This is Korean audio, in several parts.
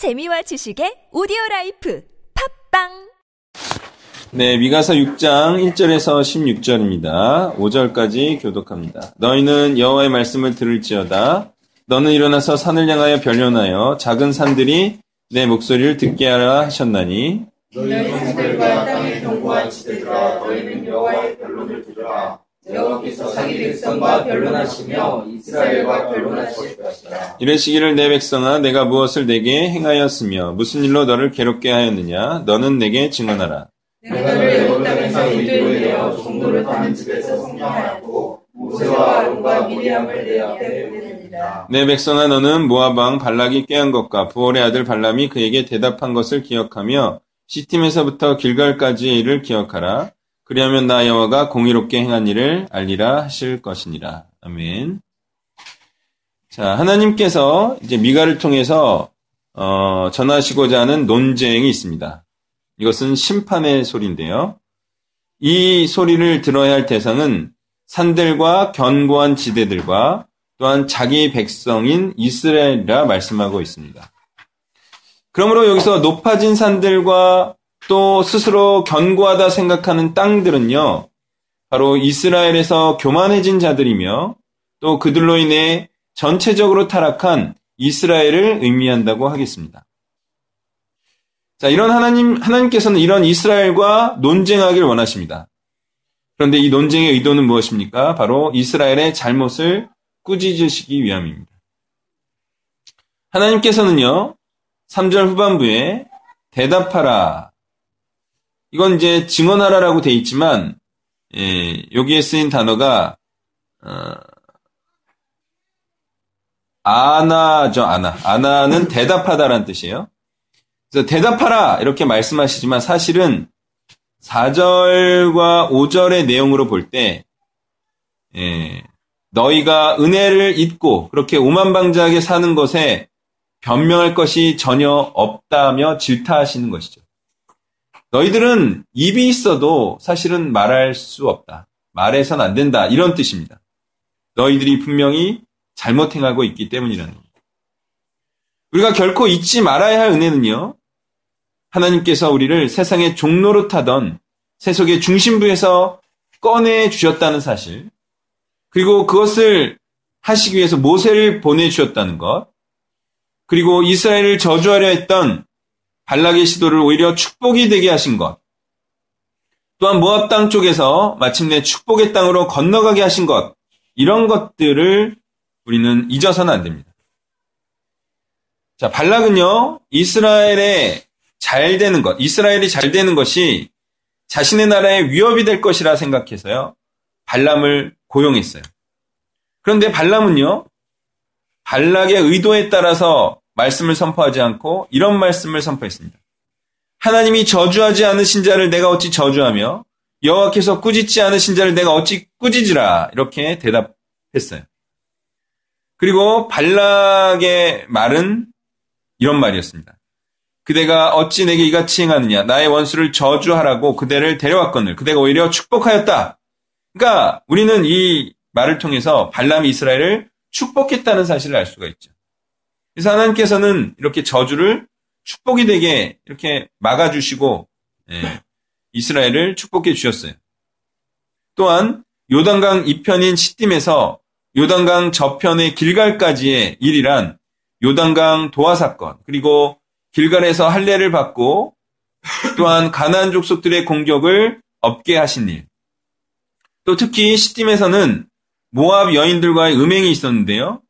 재미와 지식의 오디오 라이프 팝빵 네, 미가서 6장 1절에서 16절입니다. 5절까지 교독합니다. 너희는 여호와의 말씀을 들을지어다. 너는 일어나서 산을 향하여 변론하여 작은 산들이 네 목소리를 듣게 하라 하셨나니 너희 산들과 땅의 견고한 지대들아 너희는 여호와의 변론을 들으라 여호와께서 자기 백성과 변론하시며 이스라엘과 변론하실 것이다 이르시기를 내 백성아 내가 무엇을 네게 행하였으며 무슨 일로 너를 괴롭게 하였느냐? 너는 내게 증언하라. 내가 너를 애굽 땅에서 인도에 내어 종로를 타는 집에서 성장하였고 모세와 아론과 미리암을 내 앞에 보내니라. 내 백성아 너는 왕 발락이 꾀한 것과 부올의 아들 발람이 그에게 대답한 것을 기억하며 시팀에서부터 길갈까지의 일을 기억하라 그리하면 나 여호와가 공의롭게 행한 일을 알리라 하실 것이니라 아멘. 자 하나님께서 이제 미가를 통해서 어, 전하시고자 하는 논쟁이 있습니다. 이것은 심판의 소리인데요. 이 소리를 들어야 할 대상은 산들과 견고한 지대들과 또한 자기 백성인 이스라엘이라 말씀하고 있습니다. 그러므로 여기서 높아진 산들과 또 스스로 견고하다 생각하는 땅들은요, 바로 이스라엘에서 교만해진 자들이며 또 그들로 인해 전체적으로 타락한 이스라엘을 의미한다고 하겠습니다. 자, 이런 하나님, 하나님께서는 이런 이스라엘과 논쟁하기를 원하십니다. 그런데 이 논쟁의 의도는 무엇입니까? 바로 이스라엘의 잘못을 꾸짖으시기 위함입니다. 하나님께서는요, 3절 후반부에 대답하라. 이건 이제 증언하라라고 돼 있지만, 예, 여기에 쓰인 단어가, 어, 아나죠, 아나. 아나는 대답하다라는 뜻이에요. 그래서 대답하라 이렇게 말씀하시지만 사실은 4절과 5절의 내용으로 볼 때, 예, 너희가 은혜를 잊고 그렇게 오만방자하게 사는 것에 변명할 것이 전혀 없다며 질타하시는 것이죠. 너희들은 입이 있어도 사실은 말할 수 없다. 말해선 안 된다. 이런 뜻입니다. 너희들이 분명히 잘못 행하고 있기 때문이라는 겁니다. 우리가 결코 잊지 말아야 할 은혜는요. 하나님께서 우리를 세상의 종로로 타던 세속의 중심부에서 꺼내 주셨다는 사실, 그리고 그것을 하시기 위해서 모세를 보내주셨다는 것, 그리고 이스라엘을 저주하려 했던 발락의 시도를 오히려 축복이 되게 하신 것, 또한 모압 땅 쪽에서 마침내 축복의 땅으로 건너가게 하신 것, 이런 것들을 우리는 잊어서는 안 됩니다. 자, 발락은요, 이스라엘의 잘 되는 것, 이스라엘이 잘 되는 것이 자신의 나라에 위협이 될 것이라 생각해서요, 발람을 고용했어요. 그런데 발람은요, 발락의 의도에 따라서 말씀을 선포하지 않고 이런 말씀을 선포했습니다. 하나님이 저주하지 않으신 자를 내가 어찌 저주하며 여호와께서 꾸짖지 않으신 자를 내가 어찌 꾸짖으라 이렇게 대답했어요. 그리고 발락의 말은 이런 말이었습니다. 그대가 어찌 내게 이같이 행하느냐 나의 원수를 저주하라고 그대를 데려왔거늘 그대가 오히려 축복하였다. 그러니까 우리는 이 말을 통해서 발람이 이스라엘을 축복했다는 사실을 알 수가 있죠. 그래서 하나님께서는 이렇게 저주를 축복이 되게 이렇게 막아주시고 예, 이스라엘을 축복해 주셨어요. 또한 요단강 이편인 시딤에서 요단강 저편의 길갈까지의 일이란 요단강 도화 사건 그리고 길갈에서 할례를 받고 또한 가나안 족속들의 공격을 없게 하신 일. 또 특히 시딤에서는 모압 여인들과의 음행이 있었는데요.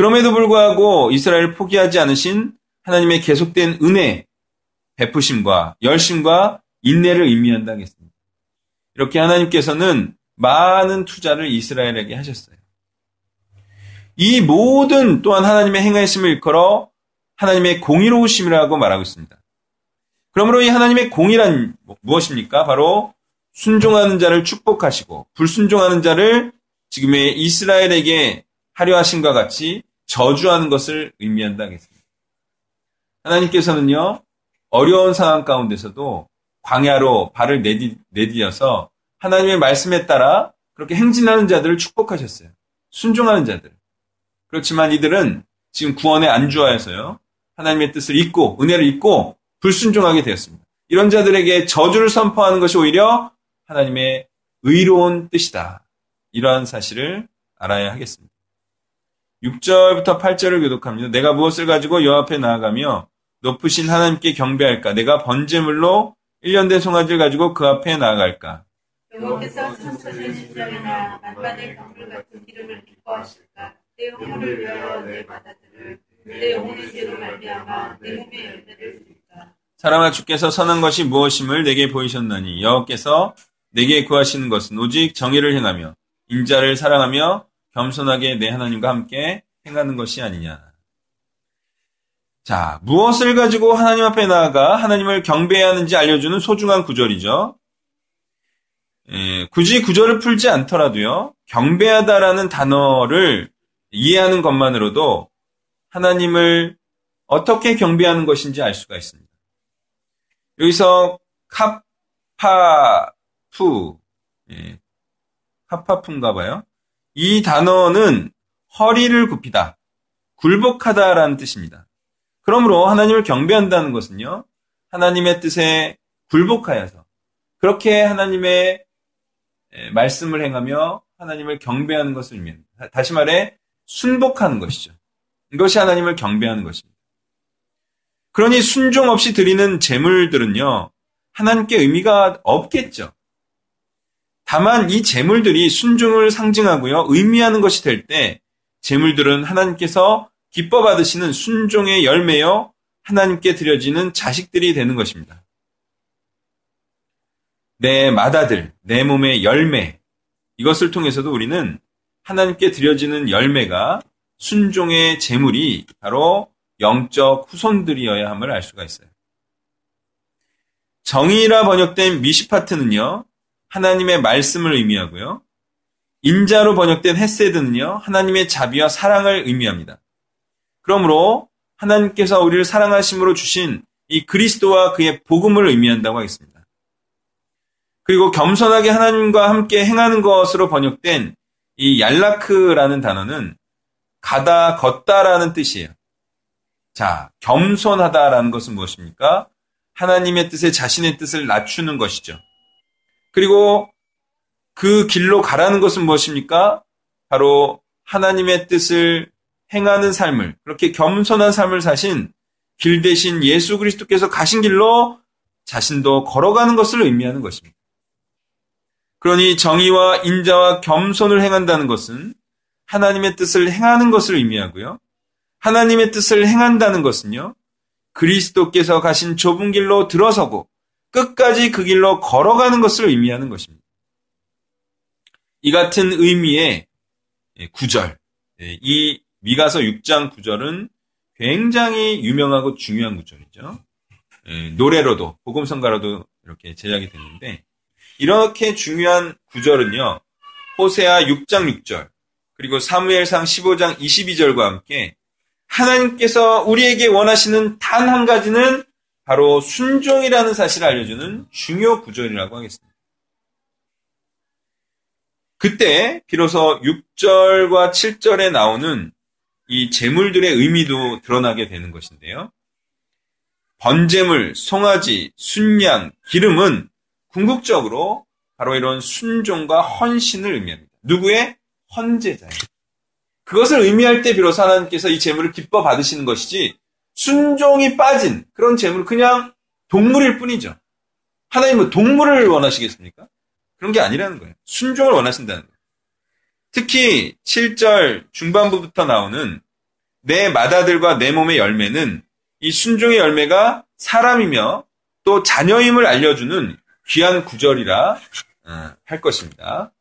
그럼에도 불구하고 이스라엘을 포기하지 않으신 하나님의 계속된 은혜, 베푸심과 열심과 인내를 의미한다 하겠습니다. 이렇게 하나님께서는 많은 투자를 이스라엘에게 하셨어요. 이 모든 또한 하나님의 행하심을 일컬어 하나님의 공의로우심이라고 말하고 있습니다. 그러므로 이 하나님의 공의란 무엇입니까? 바로 순종하는 자를 축복하시고 불순종하는 자를 지금의 이스라엘에게 하려 하신과 같이 저주하는 것을 의미한다 하겠습니다. 하나님께서는요, 어려운 상황 가운데서도 광야로 발을 내디, 내디뎌서 하나님의 말씀에 따라 그렇게 행진하는 자들을 축복하셨어요. 순종하는 자들. 그렇지만 이들은 지금 구원에 안주하여서요, 하나님의 뜻을 잊고 은혜를 잊고 불순종하게 되었습니다. 이런 자들에게 저주를 선포하는 것이 오히려 하나님의 의로운 뜻이다. 이러한 사실을 알아야 하겠습니다. 6절부터 8절을 교독합니다. 내가 무엇을 가지고 여 앞에 나아가며 높으신 하나님께 경배할까? 내가 번제물로 1년 된 송아지를 가지고 그 앞에 나아갈까? 여호와께서 천천히 심장이나 만반의 강물 같은 기름을 기뻐하실까? 내 영혼을 위하여 내 바다들을 내 영혼의 죄로 말미암아 내 몸의 열매를 드릴까? 사람아 주께서 선한 것이 무엇임을 내게 보이셨나니 여호께서 내게 구하시는 것은 오직 정의를 행하며 인자를 사랑하며 겸손하게 내 하나님과 함께 행하는 것이 아니냐. 자, 무엇을 가지고 하나님 앞에 나아가 하나님을 경배해야 하는지 알려주는 소중한 구절이죠. 예, 굳이 구절을 풀지 않더라도요, 경배하다라는 단어를 이해하는 것만으로도 하나님을 어떻게 경배하는 것인지 알 수가 있습니다. 여기서 카파푸, 예, 카파푸인가 봐요. 이 단어는 허리를 굽히다, 굴복하다라는 뜻입니다. 그러므로 하나님을 경배한다는 것은요, 하나님의 뜻에 굴복하여서 그렇게 하나님의 말씀을 행하며 하나님을 경배하는 것을 의미합니다. 다시 말해 순복하는 것이죠. 이것이 하나님을 경배하는 것입니다. 그러니 순종 없이 드리는 제물들은요, 하나님께 의미가 없겠죠. 다만 이 제물들이 순종을 상징하고요, 의미하는 것이 될 때, 제물들은 하나님께서 기뻐 받으시는 순종의 열매요, 하나님께 드려지는 자식들이 되는 것입니다. 내 마다들, 내 몸의 열매, 이것을 통해서도 우리는 하나님께 드려지는 열매가 순종의 제물이 바로 영적 후손들이어야 함을 알 수가 있어요. 정의라 번역된 미시파트는요, 하나님의 말씀을 의미하고요. 인자로 번역된 헤세드는요, 하나님의 자비와 사랑을 의미합니다. 그러므로 하나님께서 우리를 사랑하심으로 주신 이 그리스도와 그의 복음을 의미한다고 하겠습니다. 그리고 겸손하게 하나님과 함께 행하는 것으로 번역된 이 얄라크라는 단어는 가다, 걷다라는 뜻이에요. 자, 겸손하다라는 것은 무엇입니까? 하나님의 뜻에 자신의 뜻을 낮추는 것이죠. 그리고 그 길로 가라는 것은 무엇입니까? 바로 하나님의 뜻을 행하는 삶을, 그렇게 겸손한 삶을 사신 길 대신 예수 그리스도께서 가신 길로 자신도 걸어가는 것을 의미하는 것입니다. 그러니 정의와 인자와 겸손을 행한다는 것은 하나님의 뜻을 행하는 것을 의미하고요. 하나님의 뜻을 행한다는 것은요. 그리스도께서 가신 좁은 길로 들어서고 끝까지 그 길로 걸어가는 것을 의미하는 것입니다. 이 같은 의미의 구절, 이 미가서 6장 구절은 굉장히 유명하고 중요한 구절이죠. 노래로도, 복음성가로도 이렇게 제작이 됐는데, 이렇게 중요한 구절은요, 호세아 6장 6절, 그리고 사무엘상 15장 22절과 함께 하나님께서 우리에게 원하시는 단 한 가지는 바로 순종이라는 사실을 알려주는 중요 구절이라고 하겠습니다. 그때 비로소 6절과 7절에 나오는 이 제물들의 의미도 드러나게 되는 것인데요. 번제물, 송아지, 순양, 기름은 궁극적으로 바로 이런 순종과 헌신을 의미합니다. 누구의? 헌제자예요. 그것을 의미할 때 비로소 하나님께서 이 제물을 기뻐 받으시는 것이지 순종이 빠진 그런 제물 그냥 동물일 뿐이죠. 하나님은 동물을 원하시겠습니까? 그런 게 아니라는 거예요. 순종을 원하신다는 거예요. 특히 7절 중반부부터 나오는 내 마다들과 내 몸의 열매는 이 순종의 열매가 사람이며 또 자녀임을 알려주는 귀한 구절이라 어, 할 것입니다.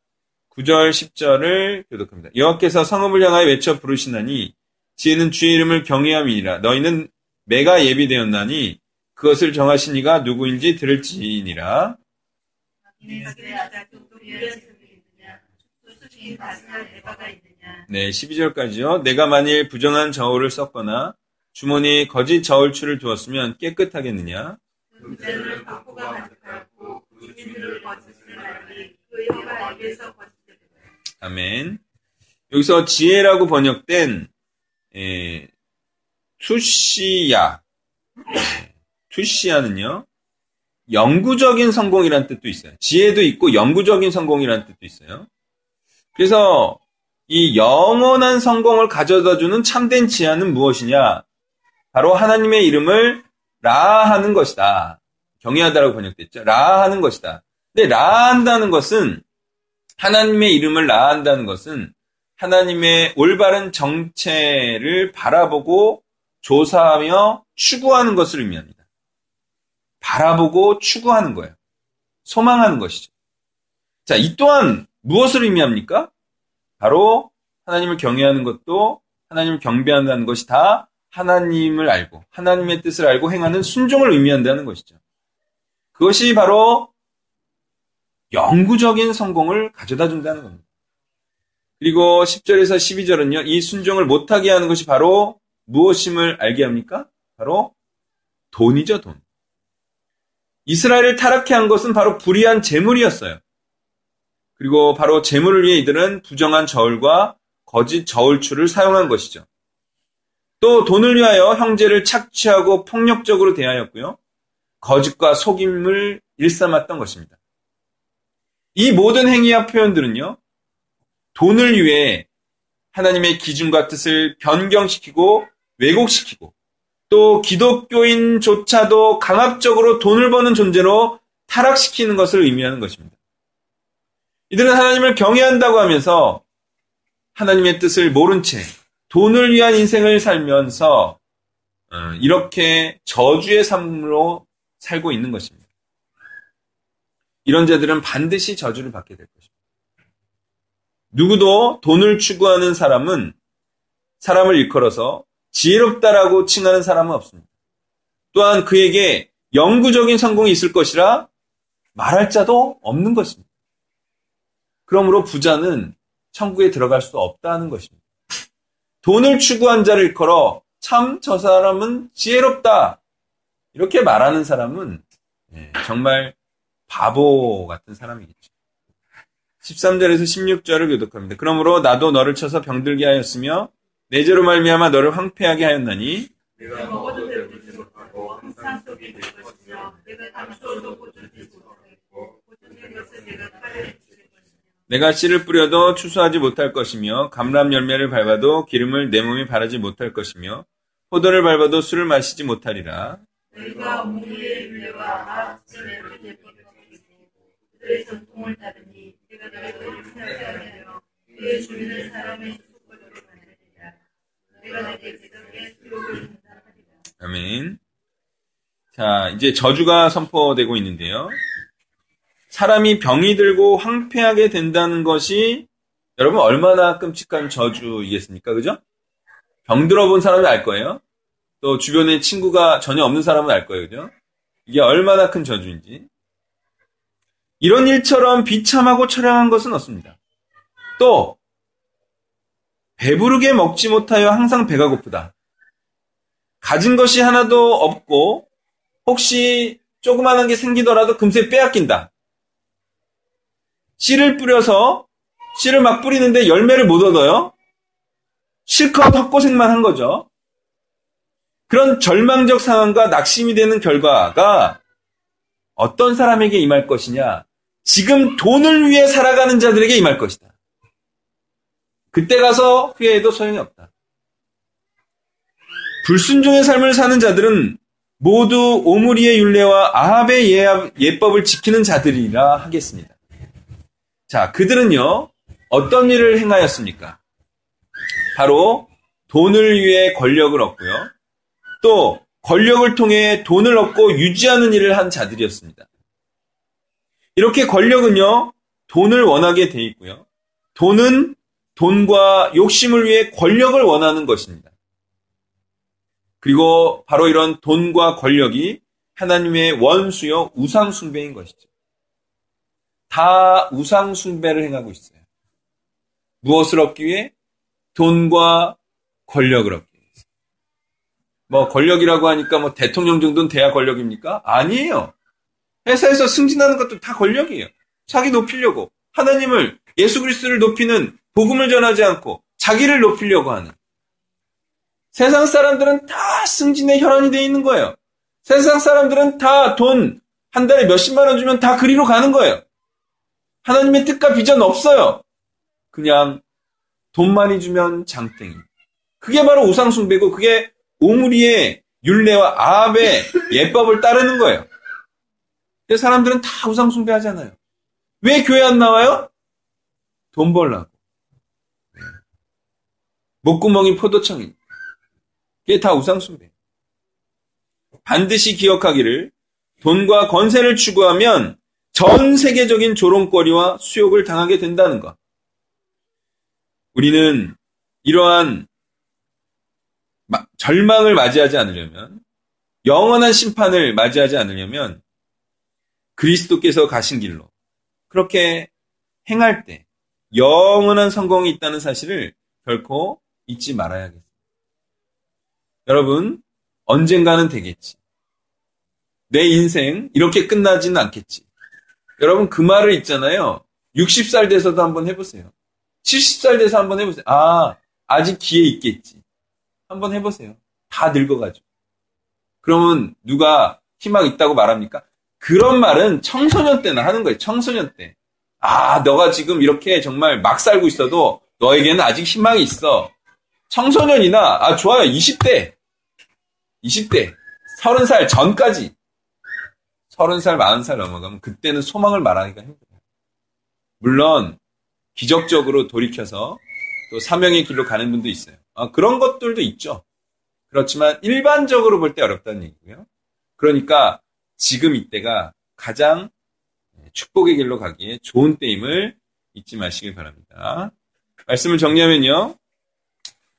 9절 10절을 교독합니다. 여호와께서 성읍을 향하여 외쳐 부르시나니 지혜는 주의 이름을 경외함이니라 너희는 매가 예비되었나니 그것을 정하신 이가 누구인지 들을지니라. 네, 12절까지요. 내가 만일 부정한 저울을 썼거나 주머니에 거짓 저울추를 두었으면 깨끗하겠느냐? 그 아멘. 여기서 지혜라고 번역된 에, 투시야. 투시야는요, 영구적인 성공이라는 뜻도 있어요. 지혜도 있고 영구적인 성공이라는 뜻도 있어요. 그래서 이 영원한 성공을 가져다 주는 참된 지혜는 무엇이냐? 바로 하나님의 이름을 라 하는 것이다. 경외하다라고 번역됐죠. 라 하는 것이다. 근데 라 한다는 것은 하나님의 이름을 라 한다는 것은 하나님의 올바른 정체를 바라보고 조사하며 추구하는 것을 의미합니다. 바라보고 추구하는 거예요. 소망하는 것이죠. 자, 이 또한 무엇을 의미합니까? 바로 하나님을 경외하는 것도 하나님을 경배한다는 것이 다 하나님을 알고 하나님의 뜻을 알고 행하는 순종을 의미한다는 것이죠. 그것이 바로 영구적인 성공을 가져다 준다는 겁니다. 그리고 10절에서 12절은요, 이 순종을 못하게 하는 것이 바로 무엇임을 알게 합니까? 바로 돈이죠, 돈. 이스라엘을 타락해 한 것은 바로 불의한 재물이었어요. 그리고 바로 재물을 위해 이들은 부정한 저울과 거짓 저울추를 사용한 것이죠. 또 돈을 위하여 형제를 착취하고 폭력적으로 대하였고요. 거짓과 속임을 일삼았던 것입니다. 이 모든 행위와 표현들은요, 돈을 위해 하나님의 기준과 뜻을 변경시키고 왜곡시키고 또 기독교인조차도 강압적으로 돈을 버는 존재로 타락시키는 것을 의미하는 것입니다. 이들은 하나님을 경외한다고 하면서 하나님의 뜻을 모른 채 돈을 위한 인생을 살면서 어, 이렇게 저주의 삶으로 살고 있는 것입니다. 이런 자들은 반드시 저주를 받게 될 것입니다. 누구도 돈을 추구하는 사람은 사람을 일컬어서 지혜롭다라고 칭하는 사람은 없습니다. 또한 그에게 영구적인 성공이 있을 것이라 말할 자도 없는 것입니다. 그러므로 부자는 천국에 들어갈 수 없다는 것입니다. 돈을 추구한 자를 일컬어 참 저 사람은 지혜롭다. 이렇게 말하는 사람은 예, 정말 바보 같은 사람이겠죠. 13절에서 16절을 교독합니다. 그러므로 나도 너를 쳐서 병들게 하였으며 내 죄로 말미암아 너를 황폐하게 하였나니 내가 내가 내가 내가 씨를 뿌려도 추수하지 못할 것이며 감람 열매를 밟아도 기름을 내 몸에 바르지 못할 것이며 포도를 밟아도 술을 마시지 못하리라. 너희가 무리의 아침의 예법을 지키고 그들의 전통을 따르니 그의 주민을 아멘. 자, 이제 저주가 선포되고 있는데요. 사람이 병이 들고 황폐하게 된다는 것이 여러분 얼마나 끔찍한 저주이겠습니까? 그죠? 병 들어본 사람이 알 거예요. 또 주변에 친구가 전혀 없는 사람은 알 거예요. 그죠? 이게 얼마나 큰 저주인지. 이런 일처럼 비참하고 처량한 것은 없습니다. 또 배부르게 먹지 못하여 항상 배가 고프다. 가진 것이 하나도 없고 혹시 조그마한 게 생기더라도 금세 빼앗긴다. 씨를 뿌려서 씨를 막 뿌리는데 열매를 못 얻어요. 실컷 헛고생만 한 거죠. 그런 절망적 상황과 낙심이 되는 결과가 어떤 사람에게 임할 것이냐? 지금 돈을 위해 살아가는 자들에게 임할 것이다. 그때 가서 후회해도 소용이 없다. 불순종의 삶을 사는 자들은 모두 오므리의 율례와 아합의 예법을 지키는 자들이라 하겠습니다. 자, 그들은요, 어떤 일을 행하였습니까? 바로 돈을 위해 권력을 얻고요. 또 권력을 통해 돈을 얻고 유지하는 일을 한 자들이었습니다. 이렇게 권력은요, 돈을 원하게 돼 있고요. 돈은 돈과 욕심을 위해 권력을 원하는 것입니다. 그리고 바로 이런 돈과 권력이 하나님의 원수요 우상숭배인 것이죠. 다 우상숭배를 행하고 있어요. 무엇을 얻기 위해? 돈과 권력을 얻기 위해서. 뭐 권력이라고 하니까 뭐 대통령 정도는 돼야 권력입니까? 아니에요. 회사에서 승진하는 것도 다 권력이에요. 자기 높이려고 하나님을 예수 그리스도를 높이는 복음을 전하지 않고 자기를 높이려고 하는 세상 사람들은 다 승진의 혈안이 되어 있는 거예요. 세상 사람들은 다 돈 한 달에 몇십만 원 주면 다 그리로 가는 거예요. 하나님의 뜻과 비전 없어요. 그냥 돈 많이 주면 장땡이. 그게 바로 우상숭배고 그게 오므리의 율례와 아합의 예법을 따르는 거예요. 근데 사람들은 다 우상 숭배하잖아요. 왜 교회 안 나와요? 돈 벌라고. 목구멍이 포도청이. 그게 다 우상 숭배. 반드시 기억하기를 돈과 권세를 추구하면 전 세계적인 조롱거리와 수욕을 당하게 된다는 것. 우리는 이러한 절망을 맞이하지 않으려면, 영원한 심판을 맞이하지 않으려면, 그리스도께서 가신 길로, 그렇게 행할 때, 영원한 성공이 있다는 사실을 결코 잊지 말아야겠습니다. 여러분, 언젠가는 되겠지. 내 인생 이렇게 끝나지는 않겠지. 여러분 그 말을 있잖아요. 60살 돼서도 한번 해보세요. 70살 돼서 한번 해보세요. 아, 아직 기회 있겠지. 한번 해보세요. 다 늙어가지고. 그러면 누가 희망 있다고 말합니까? 그런 말은 청소년 때나 하는 거예요. 청소년 때. 아, 너가 지금 이렇게 정말 막 살고 있어도 너에게는 아직 희망이 있어. 청소년이나, 아, 좋아요. 20대. 20대. 30살 전까지. 30살, 40살 넘어가면 그때는 소망을 말하기가 힘들어요. 물론, 기적적으로 돌이켜서 또 사명의 길로 가는 분도 있어요. 아, 그런 것들도 있죠. 그렇지만 일반적으로 볼 때 어렵다는 얘기고요. 그러니까 지금 이때가 가장 축복의 길로 가기에 좋은 때임을 잊지 마시길 바랍니다. 말씀을 정리하면요.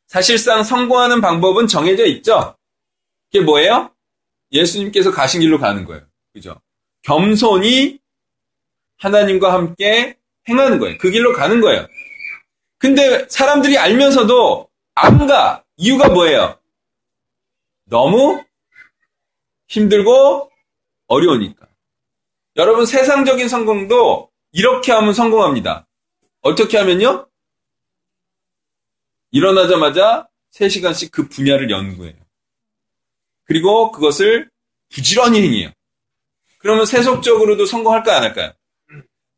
사실상 성공하는 방법은 정해져 있죠. 그게 뭐예요? 예수님께서 가신 길로 가는 거예요. 그죠? 겸손히 하나님과 함께 행하는 거예요. 그 길로 가는 거예요. 근데 사람들이 알면서도 안 가. 이유가 뭐예요? 너무 힘들고 어려우니까. 여러분 세상적인 성공도 이렇게 하면 성공합니다. 어떻게 하면요? 일어나자마자 3시간씩 그 분야를 연구해요. 그리고 그것을 부지런히 행해요. 그러면 세속적으로도 성공할까요? 안 할까요?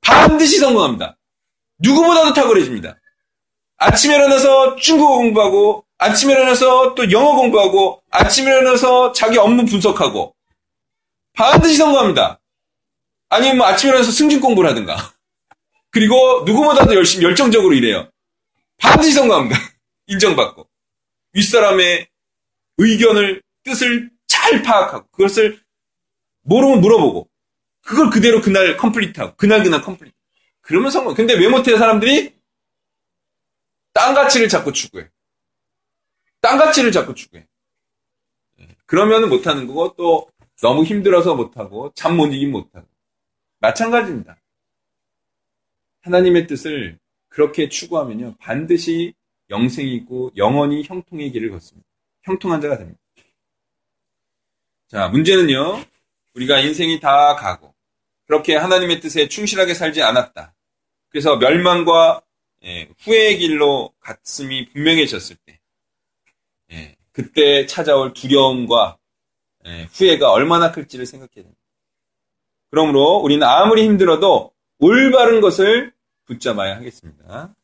반드시 성공합니다. 누구보다도 탁월해집니다. 아침에 일어나서 중국어 공부하고, 아침에 일어나서 또 영어 공부하고, 아침에 일어나서 자기 업무 분석하고, 반드시 성공합니다. 아니면 뭐 아침에 일어나서 승진 공부를 하든가. 그리고 누구보다도 열심히 열정적으로 일해요. 반드시 성공합니다. 인정받고. 윗사람의 의견을, 뜻을 잘 파악하고, 그것을 모르면 물어보고, 그걸 그대로 그날 complete하고, 그날 그날 complete. 그러면 성공. 근데 왜 못해요, 사람들이? 딴 가치를 자꾸 추구해. 딴 가치를 자꾸 추구해. 그러면 못하는 거고, 또 너무 힘들어서 못하고, 잠 못 이겨 못하고. 마찬가지입니다. 하나님의 뜻을 그렇게 추구하면요, 반드시 영생이 있고 영원히 형통의 길을 걷습니다. 형통한 자가 됩니다. 자, 문제는요, 우리가 인생이 다 가고, 그렇게 하나님의 뜻에 충실하게 살지 않았다. 그래서 멸망과 예, 후회의 길로 갔음이 분명해졌을 때, 예, 그때 찾아올 두려움과 예, 후회가 얼마나 클지를 생각해야 됩니다. 그러므로 우리는 아무리 힘들어도 올바른 것을 붙잡아야 하겠습니다.